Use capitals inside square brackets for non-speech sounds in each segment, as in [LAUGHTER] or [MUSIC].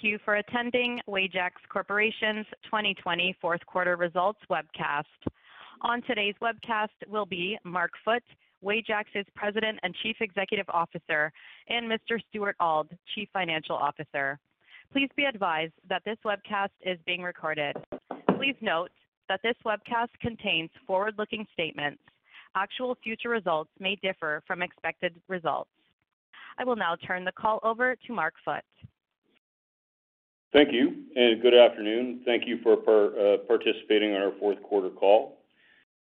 Thank you for attending Wajax Corporation's 2020 fourth quarter results webcast. On today's webcast will be Mark Foote, Wajax's President and Chief Executive Officer, and Mr. Stuart Auld, Chief Financial Officer. Please be advised that this webcast is being recorded. Please note that this webcast contains forward-looking statements. Actual future results may differ from expected results. I will now turn the call over to Mark Foote. Thank you, and good afternoon. Thank you for uh, participating on our fourth quarter call.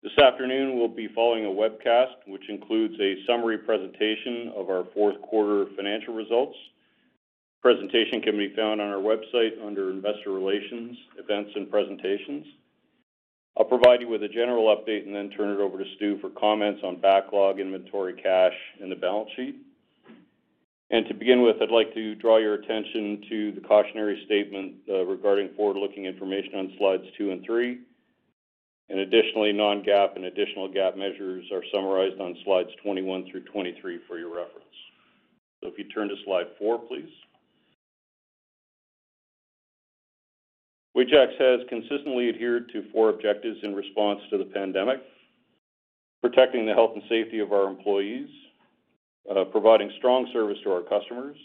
This afternoon, we'll be following a webcast, which includes a summary presentation of our fourth quarter financial results. Presentation can be found on our website under Investor Relations, Events and Presentations. I'll provide you with a general update and then turn it over to Stu for comments on backlog, inventory, cash, and the balance sheet. And to begin with, I'd like to draw your attention to the cautionary statement uh, regarding forward-looking information on slides two and three. And Additionally, non-GAAP and additional GAAP measures are summarized on slides 21 through 23 for your reference. So if you turn to slide four, please. Wajax has consistently adhered to four objectives in response to the pandemic: protecting the health and safety of our employees, Uh, providing strong service to our customers,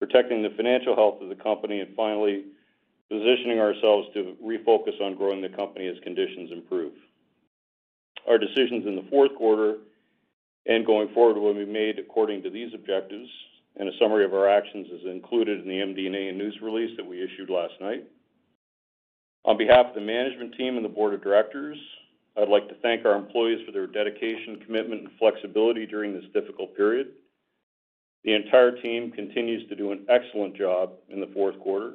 protecting the financial health of the company, and finally, positioning ourselves to refocus on growing the company as conditions improve. Our decisions in the fourth quarter and going forward will be made according to these objectives, and a summary of our actions is included in the MD&A and news release that we issued last night. On behalf of the management team and the board of directors, I'd like to thank our employees for their dedication, commitment, and flexibility during this difficult period. The entire team continues to do an excellent job in the fourth quarter,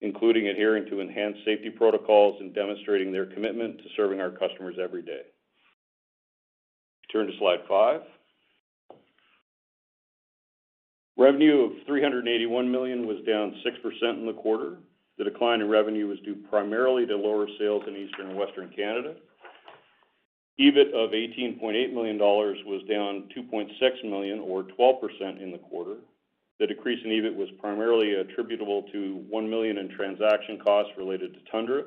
including adhering to enhanced safety protocols and demonstrating their commitment to serving our customers every day. Turn to slide five. Revenue of 381 million was down 6% in the quarter. The decline in revenue was due primarily to lower sales in Eastern and Western Canada. EBIT of 18.8 million dollars was down 2.6 million or 12% in the quarter. The decrease in EBIT was primarily attributable to 1 million in transaction costs related to Tundra,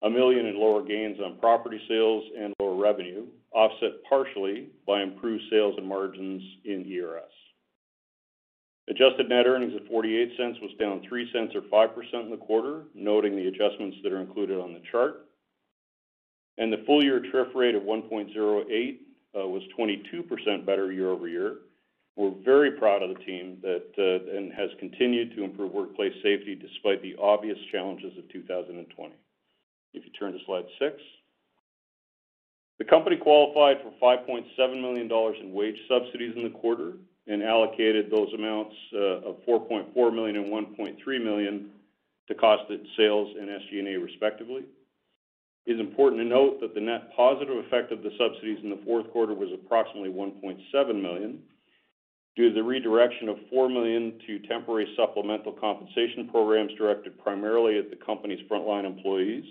1 million in lower gains on property sales and lower revenue, offset partially by improved sales and margins in ERS. Adjusted net earnings of $0.48 was down $0.03 or 5% in the quarter, noting the adjustments that are included on the chart. And the full-year TRIF rate of 1.08 uh, was 22% better year-over-year. We're very proud of the team that uh, and has continued to improve workplace safety despite the obvious challenges of 2020. If you turn to slide six. The company qualified for 5.7 million dollars in wage subsidies in the quarter and allocated those amounts uh, of 4.4 million and 1.3 million to cost of sales and SG&A respectively. It is important to note that the net positive effect of the subsidies in the fourth quarter was approximately 1.7 million due to the redirection of 4 million to temporary supplemental compensation programs directed primarily at the company's frontline employees,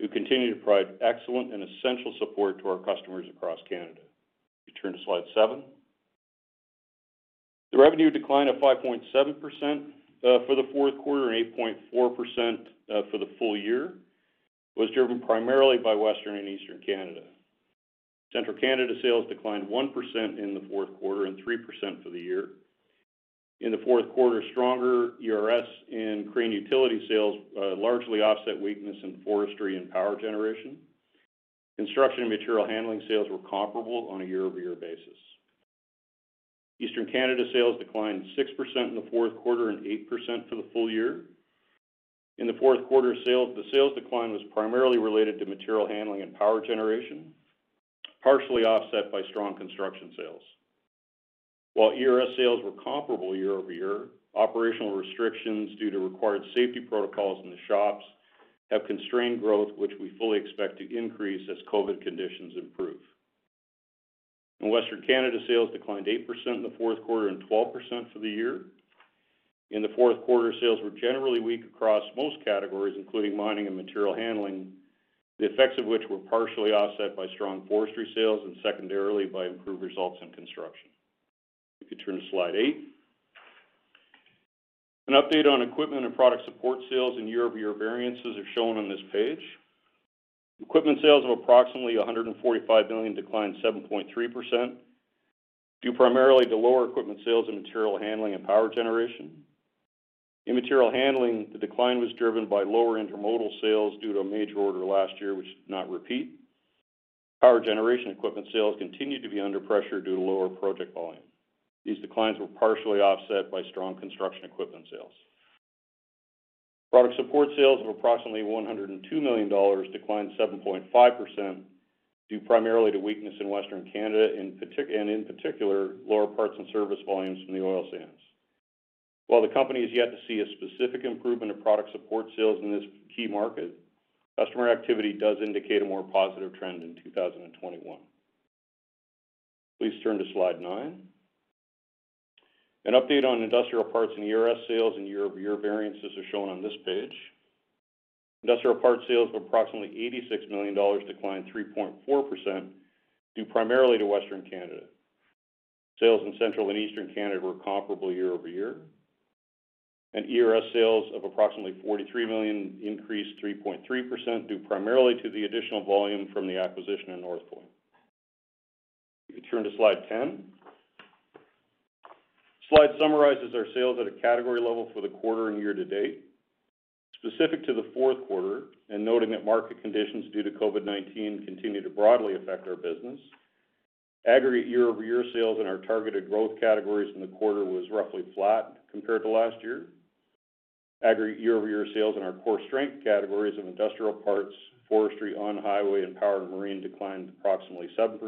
who continue to provide excellent and essential support to our customers across Canada. If you turn to slide seven. The revenue decline of 5.7% uh, for the fourth quarter and 8.4% uh, for the full year was driven primarily by Western and Eastern Canada. Central Canada sales declined 1% in the fourth quarter and 3% for the year. In the fourth quarter, stronger ERS and Crane utility sales uh, largely offset weakness in forestry and power generation. Construction and material handling sales were comparable on a year-over-year basis. Eastern Canada sales declined 6% in the fourth quarter and 8% for the full year. In the fourth quarter, the sales decline was primarily related to material handling and power generation, partially offset by strong construction sales. While ERS sales were comparable year-over-year, operational restrictions due to required safety protocols in the shops have constrained growth, which we fully expect to increase as COVID conditions improve. In Western Canada, sales declined 8% in the fourth quarter and 12% for the year. In the fourth quarter, sales were generally weak across most categories, including mining and material handling, the effects of which were partially offset by strong forestry sales and secondarily by improved results in construction. If you turn to slide eight. An update on equipment and product support sales and year-over-year variances are shown on this page. Equipment sales of approximately 145 million declined 7.3%, due primarily to lower equipment sales in material handling and power generation. In material handling, the decline was driven by lower intermodal sales due to a major order last year, which did not repeat. Power generation equipment sales continued to be under pressure due to lower project volume. These declines were partially offset by strong construction equipment sales. Product support sales of approximately 102 million dollars declined 7.5%, due primarily to weakness in Western Canada, and in particular, lower parts and service volumes from the oil sands. While the company is yet to see a specific improvement in product support sales in this key market, customer activity does indicate a more positive trend in 2021. Please turn to slide nine. An update on industrial parts and ERS sales and year-over-year variances are shown on this page. Industrial parts sales of approximately 86 million dollars declined 3.4%, due primarily to Western Canada. Sales in Central and Eastern Canada were comparable year-over-year, and ERS sales of approximately 43 million increased 3.3%, due primarily to the additional volume from the acquisition in Northpoint. If you turn to slide 10. Slide summarizes our sales at a category level for the quarter and year to date. Specific to the fourth quarter, and noting that market conditions due to COVID-19 continue to broadly affect our business, aggregate year-over-year sales in our targeted growth categories in the quarter was roughly flat compared to last year. Aggregate year-over-year sales in our core strength categories of industrial parts, forestry, on-highway, and power and marine declined approximately 7%,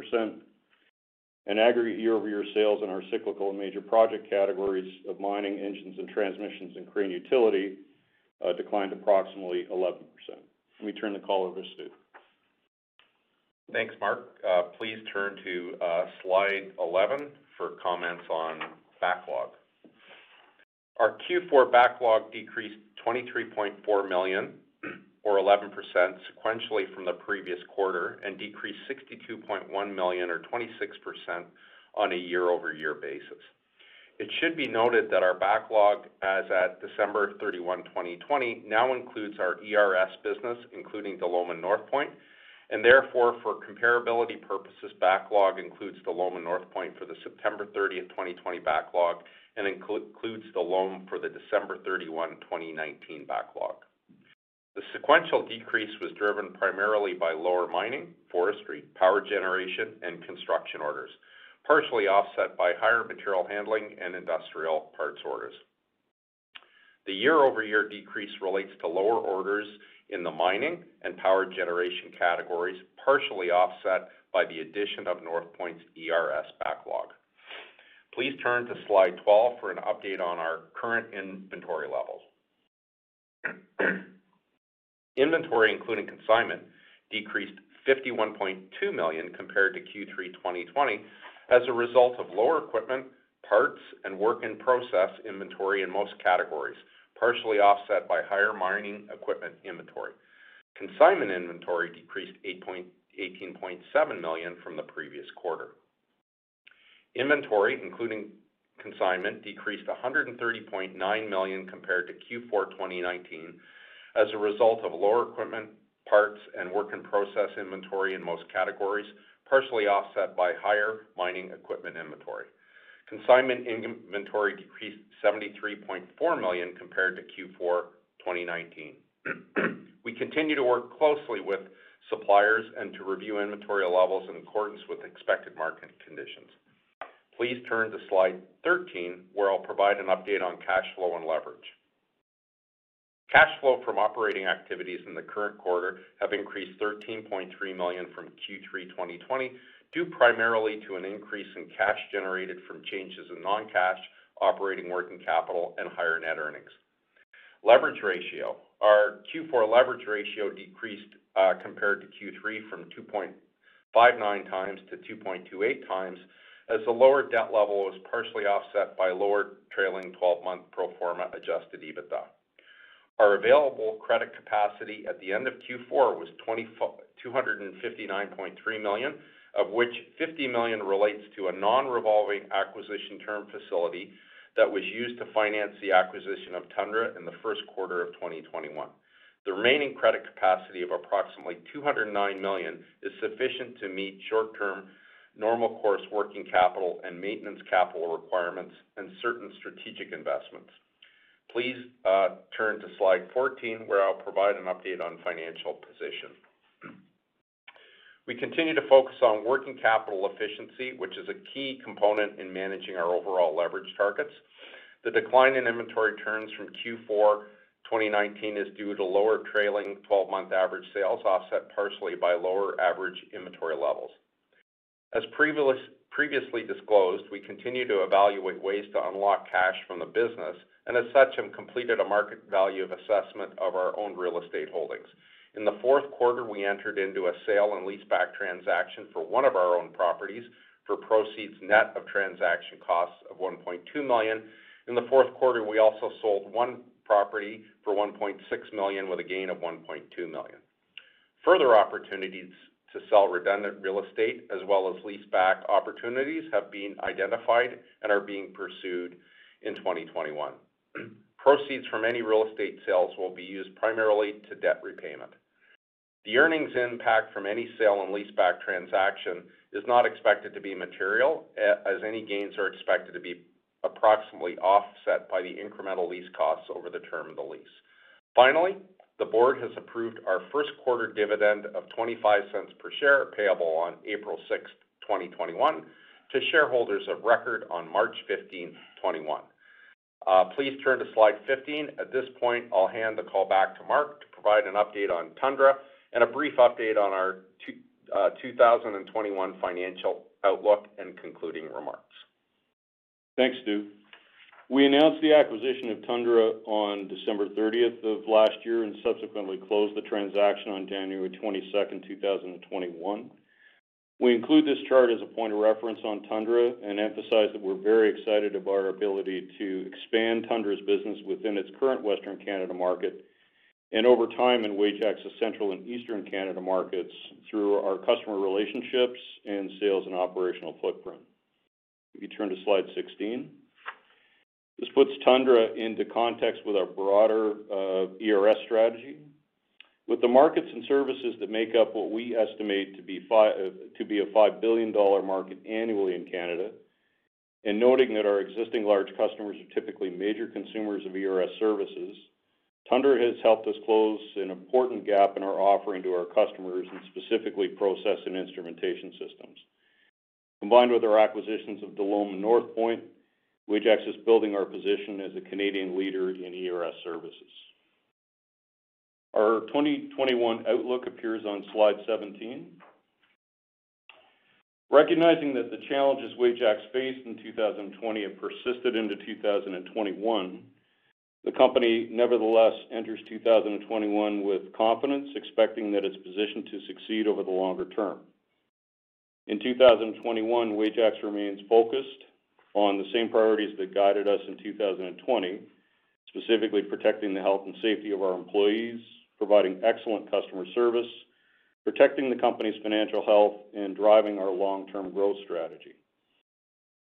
and aggregate year-over-year sales in our cyclical and major project categories of mining, engines and transmissions, and crane utility uh, declined approximately 11%. Let me turn the call over to Stu. Thanks, Mark. Uh, please turn to uh, slide 11 for comments on backlog. Our Q4 backlog decreased 23.4 million or 11% sequentially from the previous quarter and decreased 62.1 million or 26% on a year-over-year basis. It should be noted that our backlog as at December 31, 2020, now includes our ERS business, including Delom Northpoint, and therefore, for comparability purposes, backlog includes Delom Northpoint for the September 30th, 2020 backlog and includes Delom for the December 31, 2019 backlog. The sequential decrease was driven primarily by lower mining, forestry, power generation, and construction orders, partially offset by higher material handling and industrial parts orders. The year-over-year decrease relates to lower orders in the mining and power generation categories, partially offset by the addition of Northpoint's ERS backlog. Please turn to slide 12 for an update on our current inventory levels. [CLEARS THROAT] Inventory, including consignment, decreased 51.2 million compared to Q3 2020 as a result of lower equipment, parts, and work-in-process inventory in most categories, partially offset by higher mining equipment inventory. Consignment inventory decreased 18.7 million from the previous quarter. Inventory, including consignment, decreased 130.9 million compared to Q4 2019 as a result of lower equipment, parts, and work-in-process inventory in most categories, partially offset by higher mining equipment inventory. Consignment inventory decreased 73.4 million compared to Q4 2019. We continue to work closely with suppliers and to review inventory levels in accordance with expected market conditions. Please turn to slide 13, where I'll provide an update on cash flow and leverage. Cash flow from operating activities in the current quarter have increased 13.3 million from Q3 2020, due primarily to an increase in cash generated from changes in non-cash operating working capital, and higher net earnings. Leverage ratio. Our Q4 leverage ratio decreased uh, compared to Q3 from 2.59 times to 2.28 times, as the lower debt level was partially offset by lower trailing twelve-month pro forma adjusted EBITDA. Our available credit capacity at the end of Q4 was 259.3 million, of which 50 million relates to a non-revolving acquisition term facility that was used to finance the acquisition of Tundra in the first quarter of 2021. The remaining credit capacity of approximately 209 million is sufficient to meet short-term normal course working capital and maintenance capital requirements and certain strategic investments. Please uh, turn to slide 14, where I'll provide an update on financial position. We continue to focus on working capital efficiency, which is a key component in managing our overall leverage targets. The decline in inventory turns from Q4 2019 is due to lower trailing twelve-month average sales, offset partially by lower average inventory levels. As previously disclosed, we continue to evaluate ways to unlock cash from the business, and as such, have completed a market value assessment of our own real estate holdings. In the fourth quarter, we entered into a sale and leaseback transaction for one of our own properties for proceeds net of transaction costs of 1.2 million. In the fourth quarter, we also sold one property for 1.6 million, with a gain of 1.2 million. Further opportunities to sell redundant real estate, as well as leaseback opportunities, have been identified and are being pursued in 2021. [CLEARS THROAT] Proceeds from any real estate sales will be used primarily to debt repayment. The earnings impact from any sale and leaseback transaction is not expected to be material, as any gains are expected to be approximately offset by the incremental lease costs over the term of the lease. Finally, the board has approved our first quarter dividend of 0.25 per share, payable on April 6, 2021, to shareholders of record on March 15, 2021. Uh, please turn to slide 15. At this point, I'll hand the call back to Mark to provide an update on Tundra and a brief update on our 2021 uh, financial outlook and concluding remarks. Thanks, Stu. We announced the acquisition of Tundra on December 30th of last year and subsequently closed the transaction on January 22nd, 2021. We include this chart as a point of reference on Tundra and emphasize that we're very excited about our ability to expand Tundra's business within its current Western Canada market and over time in Wajax's Central and Eastern Canada markets through our customer relationships and sales and operational footprint. If you turn to slide 16. This puts Tundra into context with our broader uh, ERS strategy. With the markets and services that make up what we estimate uh, to be a 5 billion dollar market annually in Canada, and noting that our existing large customers are typically major consumers of ERS services, Tundra has helped us close an important gap in our offering to our customers, and specifically process and instrumentation systems. Combined with our acquisitions of Delom and Northpoint, Wajax is building our position as a Canadian leader in ERS services. Our 2021 outlook appears on slide 17. Recognizing that the challenges Wajax faced in 2020 have persisted into 2021, the company nevertheless enters 2021 with confidence, expecting that it's positioned to succeed over the longer term. In 2021, Wajax remains focused on the same priorities that guided us in 2020, specifically protecting the health and safety of our employees, providing excellent customer service, protecting the company's financial health, and driving our long-term growth strategy.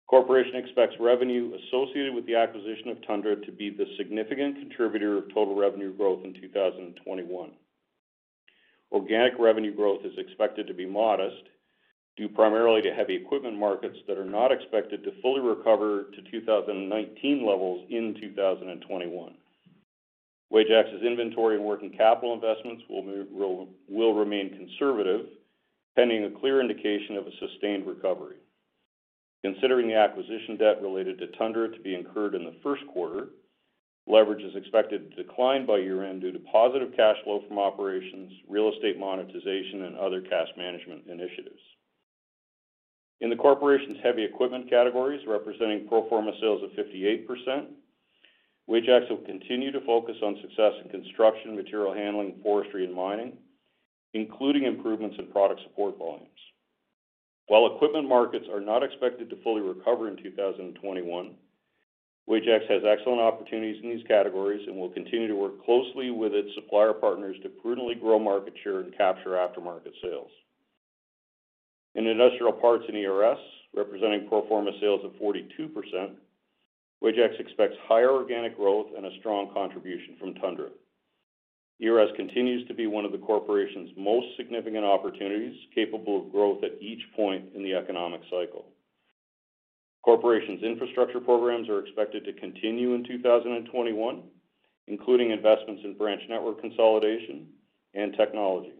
Corporation expects revenue associated with the acquisition of Tundra to be the significant contributor of total revenue growth in 2021. Organic revenue growth is expected to be modest, due primarily to heavy equipment markets that are not expected to fully recover to 2019 levels in 2021. Wajax's inventory and working capital investments will remain conservative, pending a clear indication of a sustained recovery. Considering the acquisition debt related to Tundra to be incurred in the first quarter, leverage is expected to decline by year-end due to positive cash flow from operations, real estate monetization, and other cash management initiatives. In the corporation's heavy equipment categories, representing pro forma sales of 58%, Wajax will continue to focus on success in construction, material handling, forestry, and mining, including improvements in product support volumes. While equipment markets are not expected to fully recover in 2021, Wajax has excellent opportunities in these categories and will continue to work closely with its supplier partners to prudently grow market share and capture aftermarket sales. In industrial parts and ERS, representing pro forma sales of 42%, Wajax expects higher organic growth and a strong contribution from Tundra. ERS continues to be one of the corporation's most significant opportunities, capable of growth at each point in the economic cycle. Corporation's infrastructure programs are expected to continue in 2021, including investments in branch network consolidation and technology.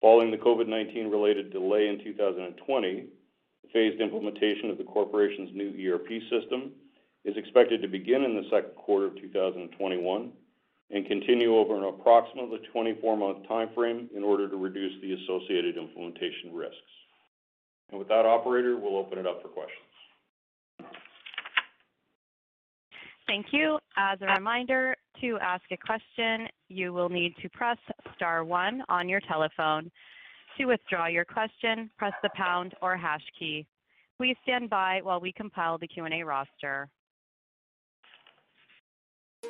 Following the COVID-19 related delay in 2020, the phased implementation of the corporation's new ERP system is expected to begin in the second quarter of 2021 and continue over an approximately 24-month timeframe in order to reduce the associated implementation risks. And With that, operator, we'll open it up for questions. Thank you. As a reminder, to ask a question, you will need to press star one on your telephone. To withdraw your question, press the pound or hash key. Please stand by while we compile the Q&A roster.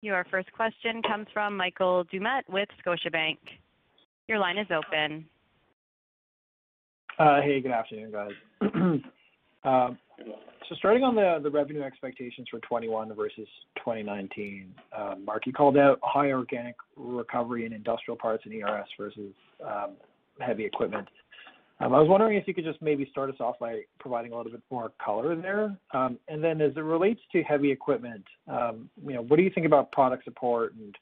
Your first question comes from Michael Doumet with Scotiabank. Your line is open. Uh, hey, good afternoon, guys. [CLEARS THROAT] Uh, so starting on the revenue expectations for 2021 versus 2019. Uh, Mark, you called out high organic recovery in industrial parts and ERS versus um, heavy equipment. I was wondering if you could just maybe start us off by providing a little bit more color there. Um, and then as it relates to heavy equipment, um, you know, what do you think about product support and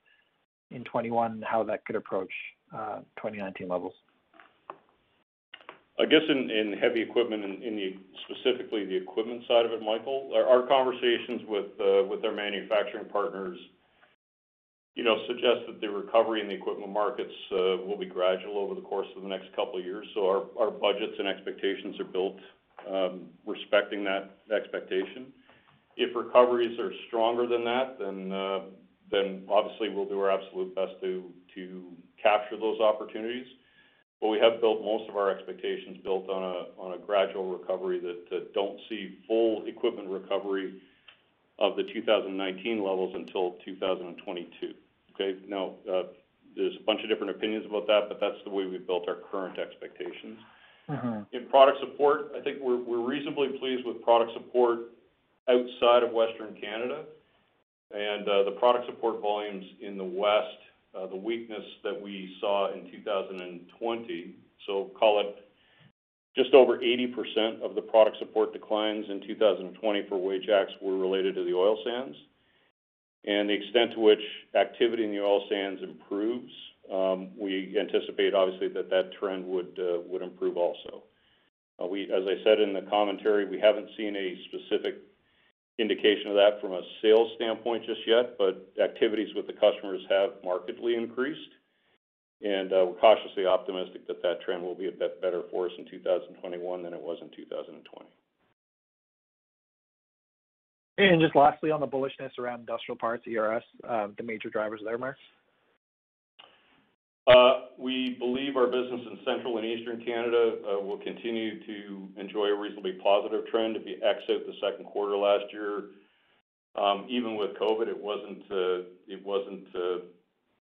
in 2021 and how that could approach 2019 levels? I guess in in heavy equipment, in specifically the equipment side of it, Michael, our conversations with, uh, with our manufacturing partners suggest that the recovery in the equipment markets uh, will be gradual over the course of the next couple of years. So our budgets and expectations are built um, respecting that expectation. If recoveries are stronger than that, then uh, obviously we'll do our absolute best to capture those opportunities. But we have built most of our expectations built on a gradual recovery that don't see full equipment recovery of the 2019 levels until 2022. Okay? Now, uh, there's a bunch of different opinions about that, but that's the way we've built our current expectations. Mm-hmm. In product support, I think we're reasonably pleased with product support outside of Western Canada. And uh, the product support volumes in the West, uh, the weakness that we saw in 2020, so call it just over 80% of the product support declines in 2020 for Wajax were related to the oil sands. And the extent to which activity in the oil sands improves, um, we anticipate obviously that that trend would uh, improve also. Uh, as I said in the commentary, we haven't seen a specific indication of that from a sales standpoint just yet, but activities with the customers have markedly increased. And uh, we're cautiously optimistic that that trend will be a bit better for us in 2021 than it was in 2020. And just lastly, on the bullishness around industrial parts, ERS, the major drivers there, Mark? We believe our business in Central and Eastern Canada will continue to enjoy a reasonably positive trend. If you exit the second quarter last year, even with COVID, it wasn't uh it wasn't uh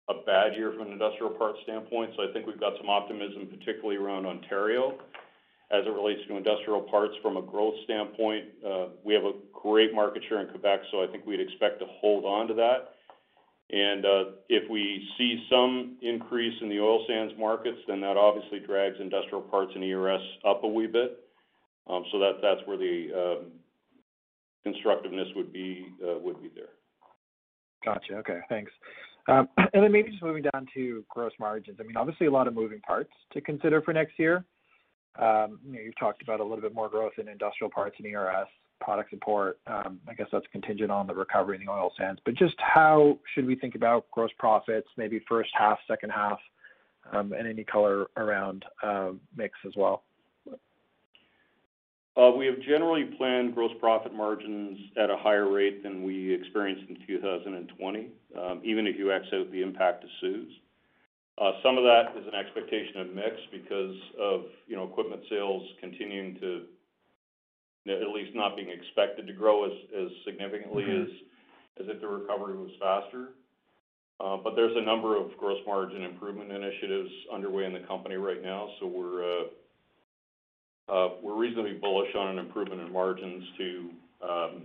a bad year from an industrial parts standpoint. So I think we've got some optimism, particularly around Ontario as it relates to industrial parts from a growth standpoint. Uh, we have a great market share in Quebec, so I think we'd expect to hold on to that. And uh, if we see some increase in the oil sands markets, then that obviously drags industrial parts and ERS up a wee bit. Um, so that's where the um, constructiveness uh, would be there. Gotcha. Okay, thanks. Um, [CLEARS THROAT] and then maybe just moving down to gross margins. I mean, obviously a lot of moving parts to consider for next year. Um, know, you've talked about a little bit more growth in industrial parts and ERS, product support. Um, I guess that's contingent on the recovery in the oil sands. But just how should we think about gross profits, maybe first half, second half, um, and any color around mix as well? Uh, we have generally planned gross profit margins at a higher rate than we experienced in 2020, even if you X out the impact of CEWS. Uh, some of that is an expectation of mix because of, you know, equipment sales continuing to, at least not being expected to grow as significantly mm-hmm. as if the recovery was faster. Uh, but there's a number of gross margin improvement initiatives underway in the company right now, so we're uh, reasonably bullish on an improvement in margins to, um,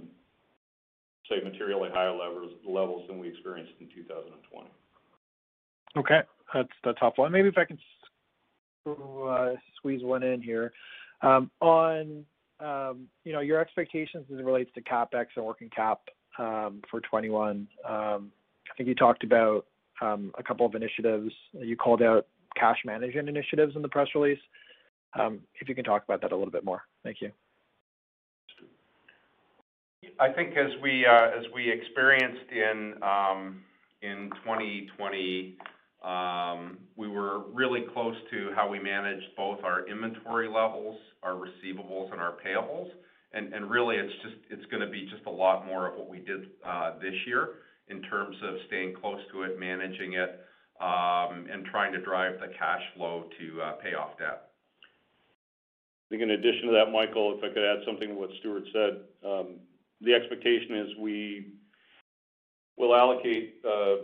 say, materially higher levels than we experienced in 2020. Okay. That's helpful. And maybe if I can uh, squeeze one in here. Um, on um, you know, your expectations as it relates to CapEx and working cap um, for 2021. I think you talked about a couple of initiatives. You called out cash management initiatives in the press release. If you can talk about that a little bit more. Thank you. I think as we uh, as we experienced in in 2020, Um, we were really close to how we managed both our inventory levels, our receivables, and our payables. And really, it's just it's gonna be just a lot more of what we did uh, this year in terms of staying close to it, managing it, um, and trying to drive the cash flow to uh, pay off debt. I think in addition to that, Michael, if I could add something to what Stuart said. Um, the expectation is we will allocate uh,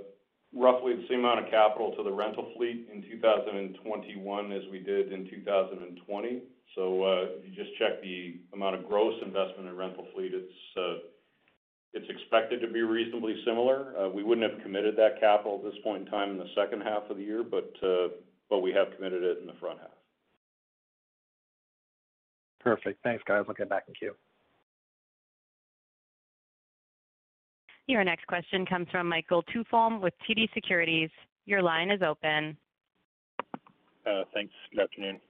roughly the same amount of capital to the rental fleet in 2021 as we did in 2020. So, uh, if you just check the amount of gross investment in rental fleet, it's uh, expected to be reasonably similar. Uh, we wouldn't have committed that capital at this point in time in the second half of the year, but we have committed it in the front half. Perfect. Thanks, guys. I'll get back in queue. Your next question comes from Michael Tupholme with TD Securities. Your line is open. Uh, thanks. Good afternoon.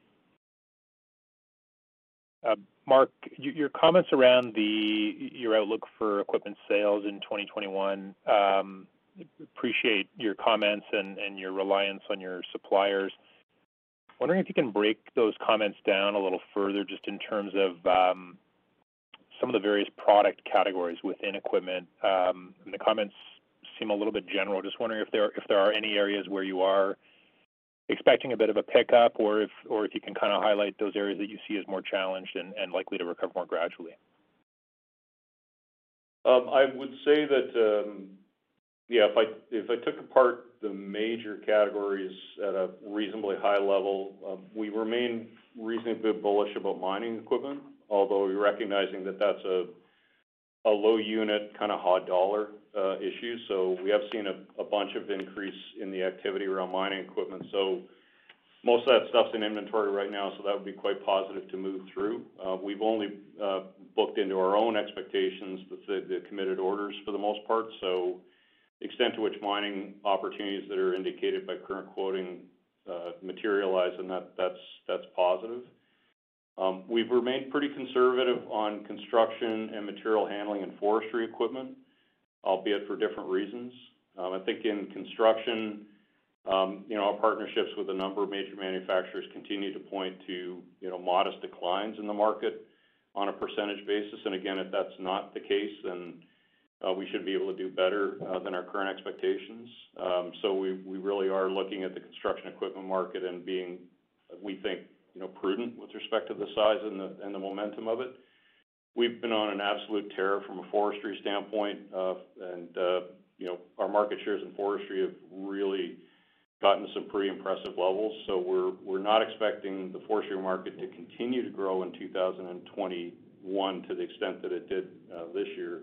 Uh, Mark, your comments around your outlook for equipment sales in 2021, um, appreciate your comments and your reliance on your suppliers. Wondering if you can break those comments down a little further, just in terms of um, some of the various product categories within equipment. Um, and the comments seem a little bit general. Just wondering if there are any areas where you are expecting a bit of a pickup, or if you can kind of highlight those areas that you see as more challenged and likely to recover more gradually. Um, I would say that, um, yeah, if I took apart the major categories at a reasonably high level, we remain reasonably bullish about mining equipment, although we're recognizing that that's a low unit, kind of hard dollar uh, issue. So we have seen a bunch of increase in the activity around mining equipment. So most of that stuff's in inventory right now, so that would be quite positive to move through. Uh, we've only uh, booked into our own expectations the committed orders for the most part. So the extent to which mining opportunities that are indicated by current quoting materialize, and that that's that's positive. Um, we've remained pretty conservative on construction and material handling and forestry equipment, albeit for different reasons. Um, I think in construction, um, you know, our partnerships with a number of major manufacturers continue to point to, you know, modest declines in the market on a percentage basis. And again, if that's not the case, then uh, we should be able to do better uh, than our current expectations. So we really are looking at the construction equipment market and being, we think, you know, prudent with respect to the size and the momentum of it. We've been on an absolute tear from a forestry standpoint, uh, and uh, you know, our market shares in forestry have really gotten to some pretty impressive levels. So we're we're not expecting the forestry market to continue to grow in 2021 to the extent that it did uh, this year.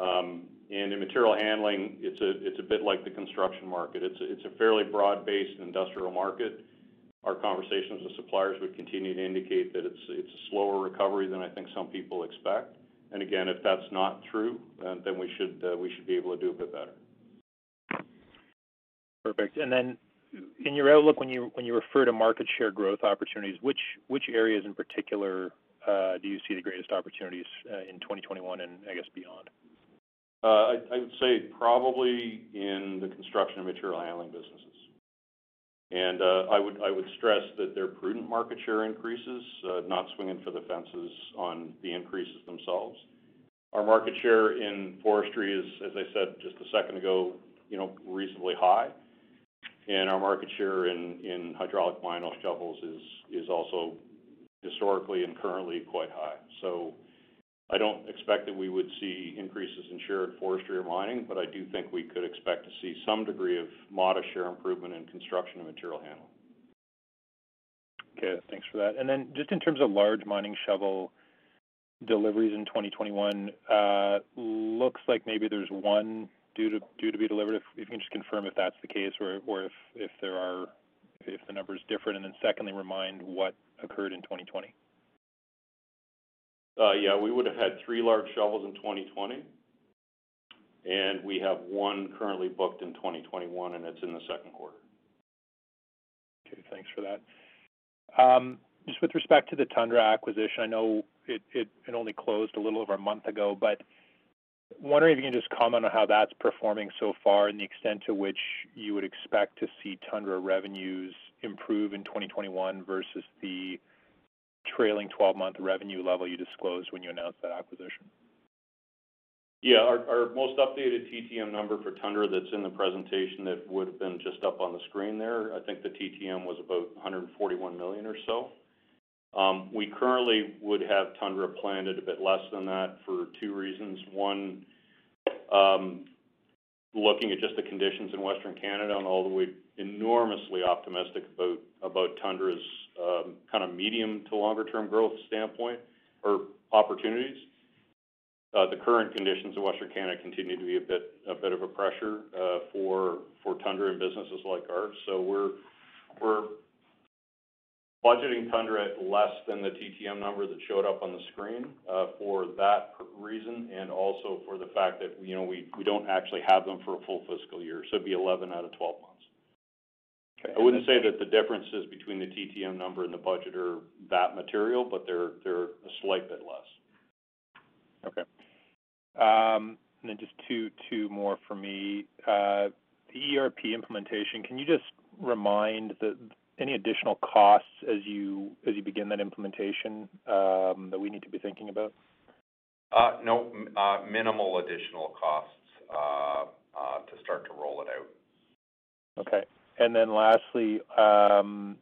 Um, and in material handling, it's a, it's a bit like the construction market. It's a, it's a fairly broad-based industrial market. Our conversations with suppliers would continue to indicate that it's, it's a slower recovery than I think some people expect. And again, if that's not true, then, then we should, uh, we should be able to do a bit better. Perfect. And then in your outlook, when you when you refer to market share growth opportunities, which which areas in particular uh, do you see the greatest opportunities uh, in 2021 and I guess beyond? Uh, I, I would say probably in the construction and material handling businesses. And uh, I would I would stress that they're prudent market share increases, uh, not swinging for the fences on the increases themselves. Our market share in forestry is, as I said just a second ago, you know, reasonably high. And our market share in, in hydraulic mining shovels is, is also historically and currently quite high. So I don't expect that we would see increases in share in forestry or mining, but I do think we could expect to see some degree of modest share improvement in construction and material handling. Okay, thanks for that. And then just in terms of large mining shovel deliveries in 2021, uh, looks like maybe there's one due to be delivered. If, you can just confirm if that's the case, or or if if there are if the number is different, and then secondly, remind what occurred in 2020. Uh, yeah, we would have had three large shovels in 2020, and we have one currently booked in 2021, and it's in the second quarter. Okay, thanks for that. Um, just with respect to the Tundra acquisition, I know it, it, it only closed a little over a month ago, but wondering if you can just comment on how that's performing so far and the extent to which you would expect to see Tundra revenues improve in 2021 versus the trailing 12-month revenue level you disclosed when you announced that acquisition. Yeah, our, most updated TTM number for Tundra that's in the presentation that would have been just up on the screen there, I think the TTM was about 141 million or so. Um, we currently would have Tundra planned at a bit less than that for two reasons. One, um, looking at just the conditions in Western Canada, and although we're enormously optimistic about Tundra's kind of medium to longer term growth standpoint or opportunities, uh, the current conditions in Western Canada continue to be a bit of a pressure uh, for Tundra and businesses like ours. So we're budgeting Tundra at less than the TTM number that showed up on the screen uh, for that reason, and also for the fact that, you know, we we don't actually have them for a full fiscal year, so it'd be 11 out of 12 months. Okay. I wouldn't say that the differences between the TTM number and the budget are that material, but they're they're a slight bit less. Okay. Um, and then just two two more for me. Uh, the ERP implementation, can you just remind the any additional costs as you as you begin that implementation um, that we need to be thinking about? Uh, no, uh, minimal additional costs uh, uh, to start to roll it out. Okay. And then lastly, um,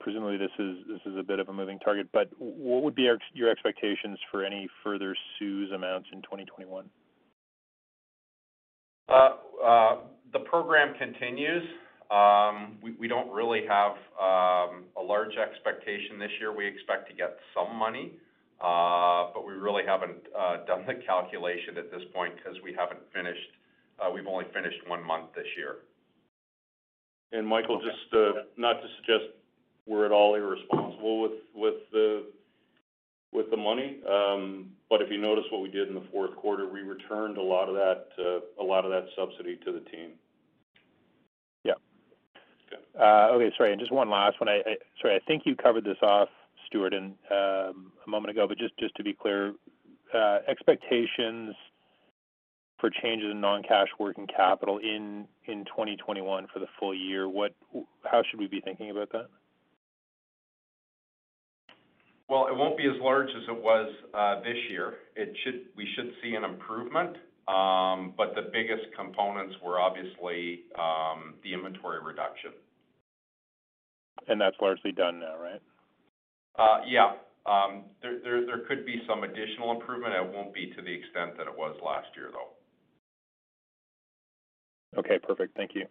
presumably this is this is a bit of a moving target, but what would be your, expectations for any further CEWS amounts in 2021? Uh, uh, the program continues. Um, we, we don't really have um, a large expectation this year. We expect to get some money, uh, but we really haven't uh, done the calculation at this point because we haven't finished. Uh, we've only finished one month this year. And Michael, just uh, not to suggest we're at all irresponsible with with the with the money, um, but if you notice what we did in the fourth quarter, we returned a lot of that uh, a lot of that subsidy to the team. Yeah. Uh, okay, sorry, and just one last one. I, I sorry, I think you covered this off, Stuart, and um, a moment ago, but just just to be clear, uh, expectations for changes in non-cash working capital in in 2021 for the full year. What, how should we be thinking about that? Well, it won't be as large as it was uh, this year. It should we should see an improvement, um, but the biggest components were obviously um, the inventory reduction. And that's largely done now, right? Uh, yeah. Um, there, there, there could be some additional improvement. It won't be to the extent that it was last year, though. Okay, perfect. Thank you.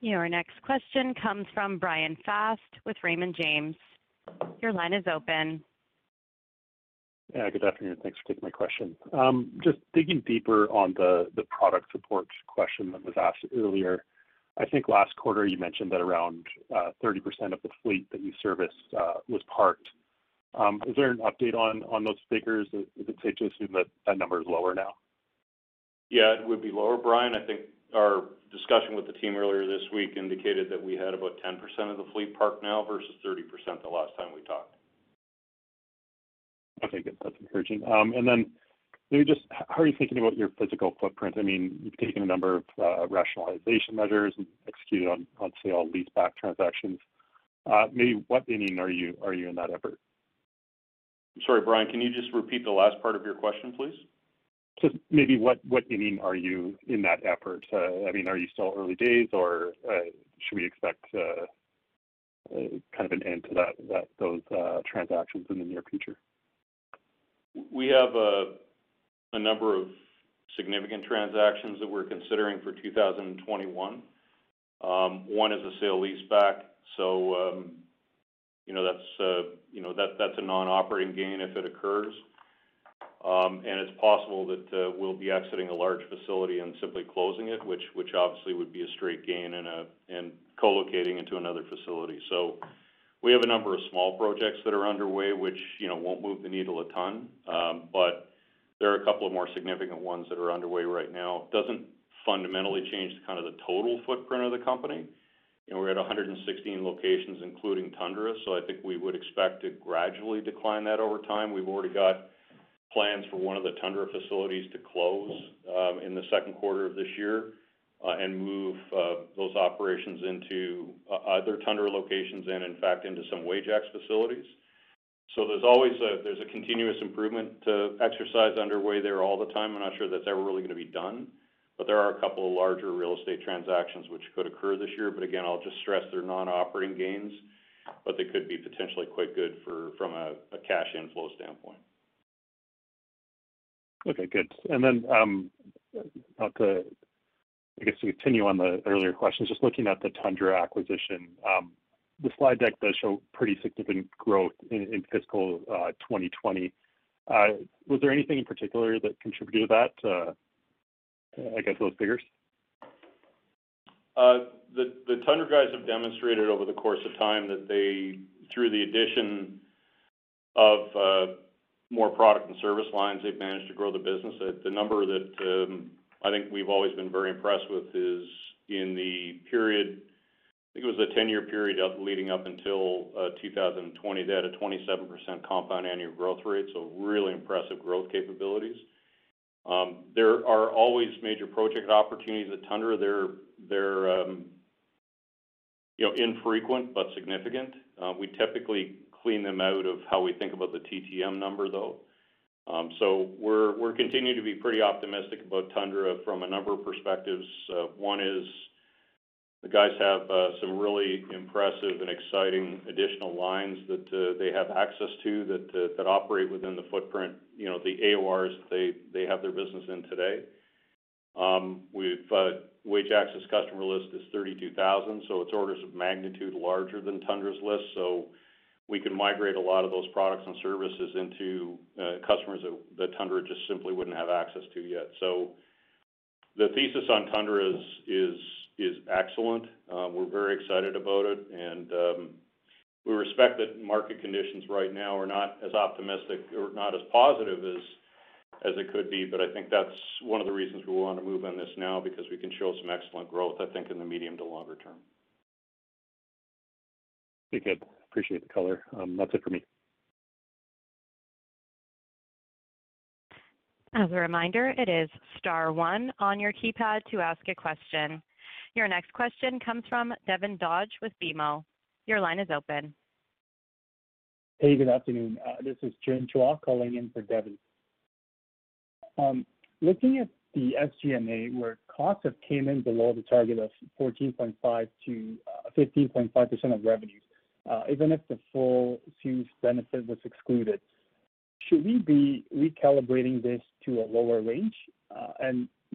Your next question comes from Bryan Fast with Raymond James. Your line is open. Yeah, good afternoon. Thanks for taking my question. Um, just digging deeper on the product support question that was asked earlier. I think last quarter you mentioned that around uh, 30% of the fleet that you service uh, was parked. Um, is there an update on those figures? Is it safe to assume that that number is lower now? Yeah, it would be lower, Bryan. I think our discussion with the team earlier this week indicated that we had about 10% of the fleet parked now versus 30% the last time we talked. Okay, good. That's encouraging. Um and then maybe just how are you thinking about your physical footprint? I mean, you've taken a number of uh, rationalization measures and executed on sale leaseback transactions. Uh, maybe what inning are you in that effort? Sorry, Bryan, can you just repeat the last part of your question, please? Just maybe what inning are you in that effort? Uh, I mean, are you still early days or uh, should we expect uh, kind of an end to those transactions in the near future? We have a number of significant transactions that we're considering for 2021. Um, one is a sale leaseback, so um, you know, that's you know, that, that's a non-operating gain if it occurs. Um, and it's possible that uh, we'll be exiting a large facility and simply closing it, which which obviously would be a straight gain and a, and co-locating into another facility. So we have a number of small projects that are underway, which you know, won't move the needle a ton. Um, but there are a couple of more significant ones that are underway right now. Doesn't fundamentally change the kind of the total footprint of the company. You know, we're at 116 locations, including Tundra, so I think we would expect to gradually decline that over time. We've already got plans for one of the Tundra facilities to close um, in the second quarter of this year uh, and move uh, those operations into uh, other Tundra locations and in fact into some Wajax facilities. So There's always a, there's a continuous improvement exercise underway there all the time. I'm not sure that's ever really gonna be done, but there are a couple of larger real estate transactions which could occur this year. But again, I'll just stress they're non-operating gains, but they could be potentially quite good for, from a cash inflow standpoint. Okay, good. And then, um, not to, I guess, to continue on the earlier questions, just looking at the Tundra acquisition, um, the slide deck does show pretty significant growth in in fiscal 2020. Uh, Was there anything in particular that contributed to that, Uh, I guess those figures? Uh, the Tundra guys have demonstrated over the course of time that they, through the addition of uh, more product and service lines, they've managed to grow the business. The number that um, I think we've always been very impressed with is in the period, I think it was a 10-year period leading up until 2020, they had a 27% compound annual growth rate, so really impressive growth capabilities. Um, there are always major project opportunities at Tundra. They're um, you know, infrequent but significant. Uh, we typically clean them out of how we think about the TTM number, though. Um, so we're continuing to be pretty optimistic about Tundra from a number of perspectives. Uh, one is the guys have uh, some really impressive and exciting additional lines that uh, they have access to uh, that operate within the footprint, you know, the AORs they have their business in today. Um, we've Wajax customer list is 32,000, so it's orders of magnitude larger than Tundra's list. So we can migrate a lot of those products and services into customers that Tundra just simply wouldn't have access to yet. So the thesis on Tundra is is excellent. Um, we're very excited about it, and um, we respect that market conditions right now are not as optimistic or not as positive as it could be. But I think that's one of the reasons we wanna move on this now because we can show some excellent growth, I think, in the medium to longer term. Okay, good. Appreciate the color. Um, that's it for me. As a reminder, it is star one on your keypad to ask a question. Your next question comes from Devin Dodge with BMO. Your line is open. Hey, good afternoon. Uh, this is Jun Chua calling in for Devin. Um, looking at the SG&A, where costs have came in below the target of 14.5%-15.5% uh, of revenues, uh, even if the full CEWS benefit was excluded, should we be recalibrating this to a lower range?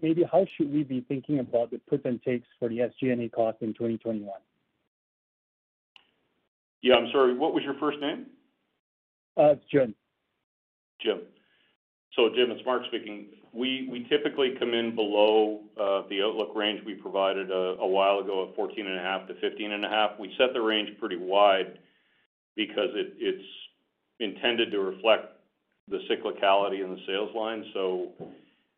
Maybe how should we be thinking about the puts and takes for the SG&A cost in 2021? Yeah, I'm sorry, what was your first name? It's Jun. Jim. So Jim, it's Mark speaking. We, we typically come in below uh, the outlook range we provided a, a while ago of 14.5 to 15.5. We set the range pretty wide because it, it's intended to reflect the cyclicality in the sales line. So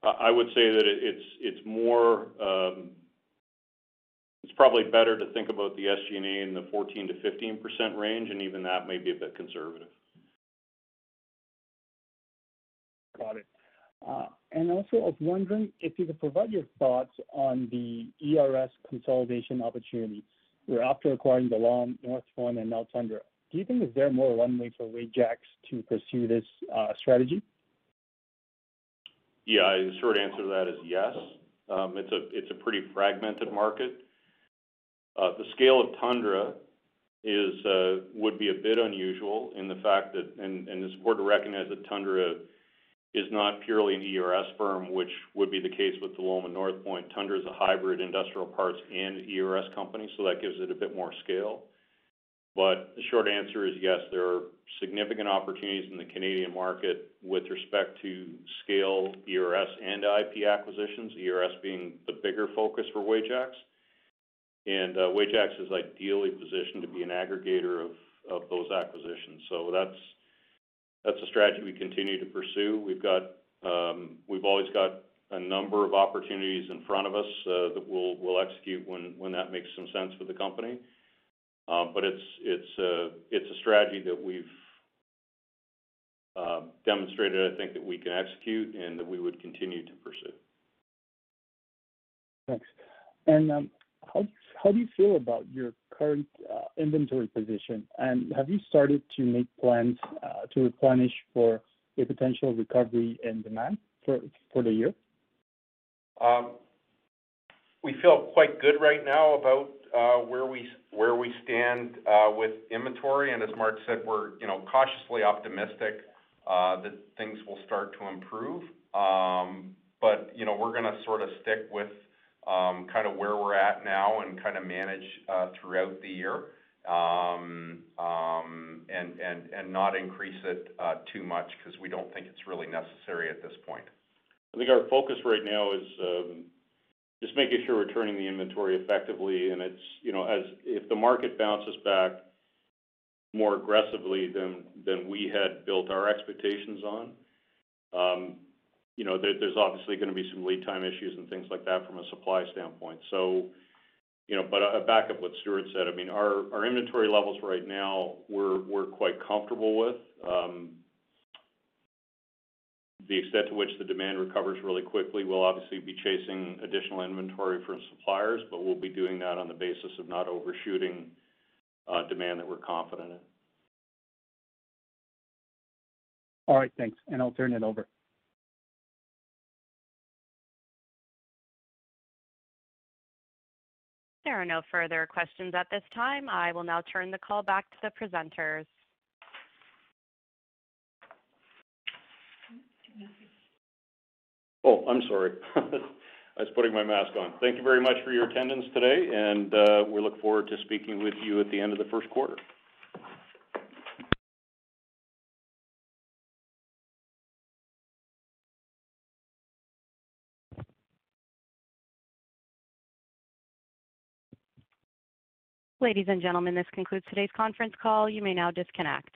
I would say that it's it's more um, it's probably better to think about the SG&A in the 14 to 15 percent range, and even that may be a bit conservative. Got it. Uh, and also, I was wondering if you could provide your thoughts on the ERS consolidation opportunity. We're after acquiring Delom, Northpointe, and now Tundra. Do you think is there more runway for Wajax to pursue this uh, strategy? Yeah, the short answer to that is yes. Um, it's a it's a pretty fragmented market. Uh, the scale of Tundra is uh, would be a bit unusual in the fact that, and, it's important to recognize that Tundra is not purely an ERS firm, which would be the case with Delom and Northpointe. Tundra is a hybrid industrial parts and ERS company, so that gives it a bit more scale. But the short answer is yes, there are significant opportunities in the Canadian market with respect to scale ERS and IP acquisitions, ERS being the bigger focus for Wajax. And uh, Wajax is ideally positioned to be an aggregator of, of those acquisitions. So that's that's a strategy we continue to pursue. We've got um, we've always got a number of opportunities in front of us uh, that we'll we'll execute when when that makes some sense for the company. Um, but it's it's a uh, it's a strategy that we've uh, demonstrated, I think, that we can execute and that we would continue to pursue. Thanks. And um, how how do you feel about your current uh, inventory position? And have you started to make plans uh, to replenish for a potential recovery in demand for for the year? Um, we feel quite good right now about where we where we stand uh, with inventory. and As Mark said, we're, you know, cautiously optimistic uh, that things will start to improve. Um, but You know, we're gonna sort of stick with um, kind of where we're at now and kind of manage throughout the year, um, and not increase it too much because we don't think it's really necessary at this point. I think our focus right now is just making sure we're turning the inventory effectively. and It's, you know, as if the market bounces back more aggressively than than we had built our expectations on, um, you know, there's obviously gonna be some lead time issues and things like that from a supply standpoint. So, You know, but uh, back up what Stuart said, I mean, our our inventory levels right now, we're quite comfortable with. Um, the extent to which the demand recovers really quickly, we'll obviously be chasing additional inventory from suppliers, but we'll be doing that on the basis of not overshooting uh, demand that we're confident in. All right, thanks. And I'll turn it over. There are no further questions at this time. I will now turn the call back to the presenters. Oh, I'm sorry. [LAUGHS] I was putting my mask on. Thank you very much for your attendance today, and uh, we look forward to speaking with you at the end of the first quarter. Ladies and gentlemen, this concludes today's conference call. You may now disconnect.